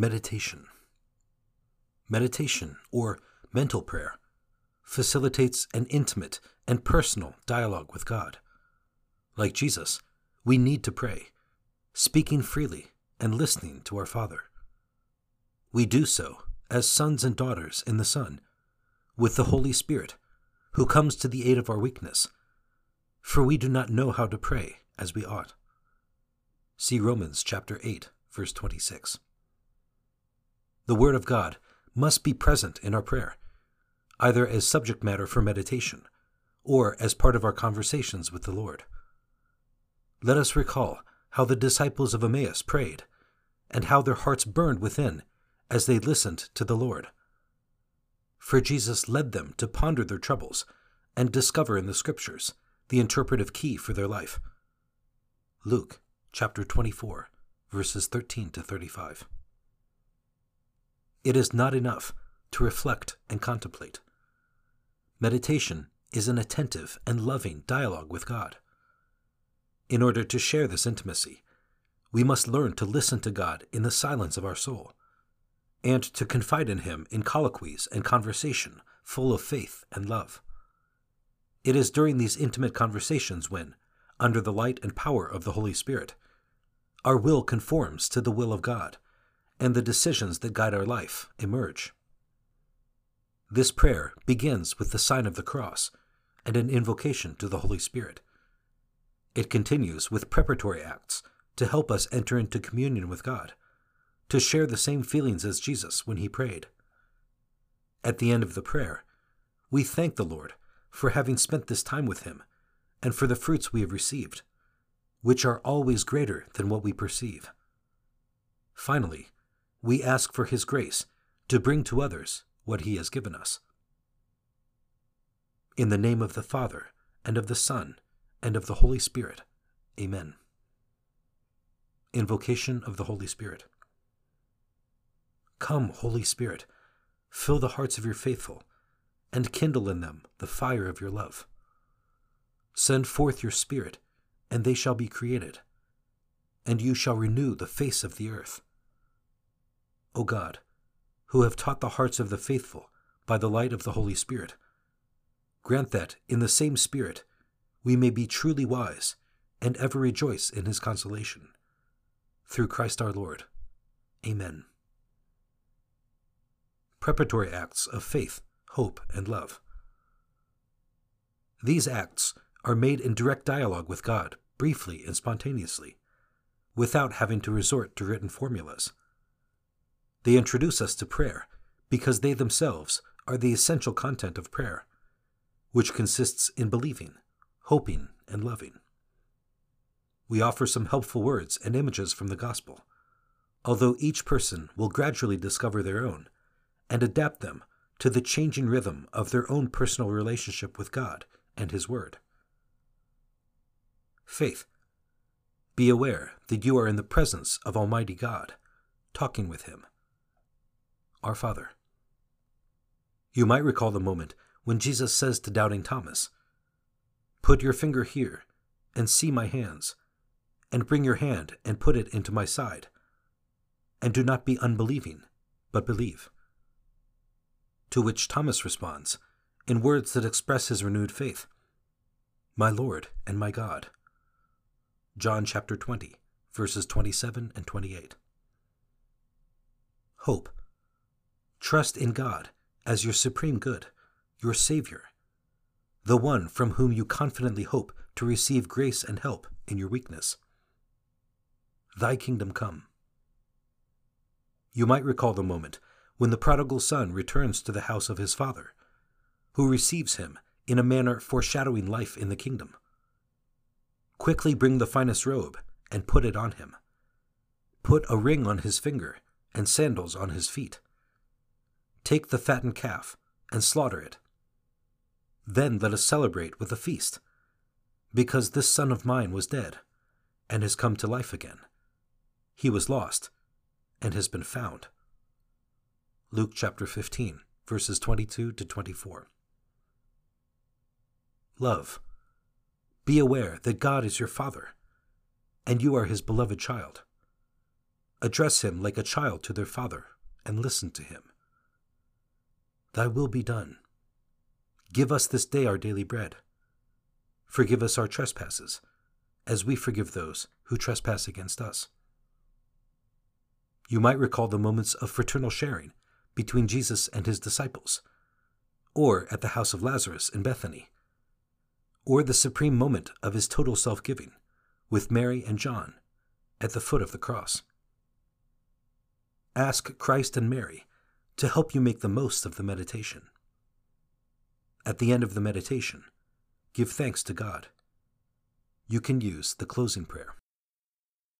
Meditation. Meditation, or mental prayer, facilitates an intimate and personal dialogue with God. Like Jesus, we need to pray, speaking freely and listening to our Father. We do so as sons and daughters in the Son, with the Holy Spirit, who comes to the aid of our weakness, for we do not know how to pray as we ought. See Romans chapter 8, verse 26. The Word of God must be present in our prayer, either as subject matter for meditation or as part of our conversations with the Lord. Let us recall how the disciples of Emmaus prayed and how their hearts burned within as they listened to the Lord. For Jesus led them to ponder their troubles and discover in the Scriptures the interpretive key for their life. Luke chapter 24, verses 13 to 35. It is not enough to reflect and contemplate. Meditation is an attentive and loving dialogue with God. In order to share this intimacy, we must learn to listen to God in the silence of our soul, and to confide in Him in colloquies and conversation full of faith and love. It is during these intimate conversations when, under the light and power of the Holy Spirit, our will conforms to the will of God, and the decisions that guide our life emerge. This prayer begins with the sign of the cross and an invocation to the Holy Spirit. It continues with preparatory acts to help us enter into communion with God, to share the same feelings as Jesus when he prayed. At the end of the prayer, we thank the Lord for having spent this time with him and for the fruits we have received, which are always greater than what we perceive. Finally, we ask for his grace to bring to others what he has given us. In the name of the Father, and of the Son, and of the Holy Spirit. Amen. Invocation of the Holy Spirit. Come, Holy Spirit, fill the hearts of your faithful, and kindle in them the fire of your love. Send forth your Spirit, and they shall be created, and you shall renew the face of the earth. O God, who have taught the hearts of the faithful by the light of the Holy Spirit, grant that, in the same Spirit, we may be truly wise and ever rejoice in his consolation. Through Christ our Lord. Amen. Preparatory acts of faith, hope, and love. These acts are made in direct dialogue with God, briefly and spontaneously, without having to resort to written formulas. They introduce us to prayer because they themselves are the essential content of prayer, which consists in believing, hoping, and loving. We offer some helpful words and images from the Gospel, although each person will gradually discover their own and adapt them to the changing rhythm of their own personal relationship with God and His Word. Faith. Be aware that you are in the presence of Almighty God, talking with Him. Our Father. You might recall the moment when Jesus says to doubting Thomas, Put your finger here and see my hands, and bring your hand and put it into my side. And do not be unbelieving, but believe. To which Thomas responds, in words that express his renewed faith My Lord and my God. John chapter 20, verses 27 and 28. Hope. Trust in God as your supreme good, your Savior, the one from whom you confidently hope to receive grace and help in your weakness. Thy kingdom come. You might recall the moment when the prodigal son returns to the house of his father, who receives him in a manner foreshadowing life in the kingdom. Quickly bring the finest robe and put it on him. Put a ring on his finger and sandals on his feet. Take the fattened calf and slaughter it. Then let us celebrate with a feast, because this son of mine was dead and has come to life again. He was lost and has been found. Luke chapter 15, verses 22 to 24. Love. Be aware that God is your Father, and you are his beloved child. Address him like a child to their father and listen to him. Thy will be done. Give us this day our daily bread. Forgive us our trespasses, as we forgive those who trespass against us. You might recall the moments of fraternal sharing between Jesus and his disciples, or at the house of Lazarus in Bethany, or the supreme moment of his total self giving with Mary and John at the foot of the cross. Ask Christ and Mary to help you make the most of the meditation. At the end of the meditation, give thanks to God. You can use the closing prayer.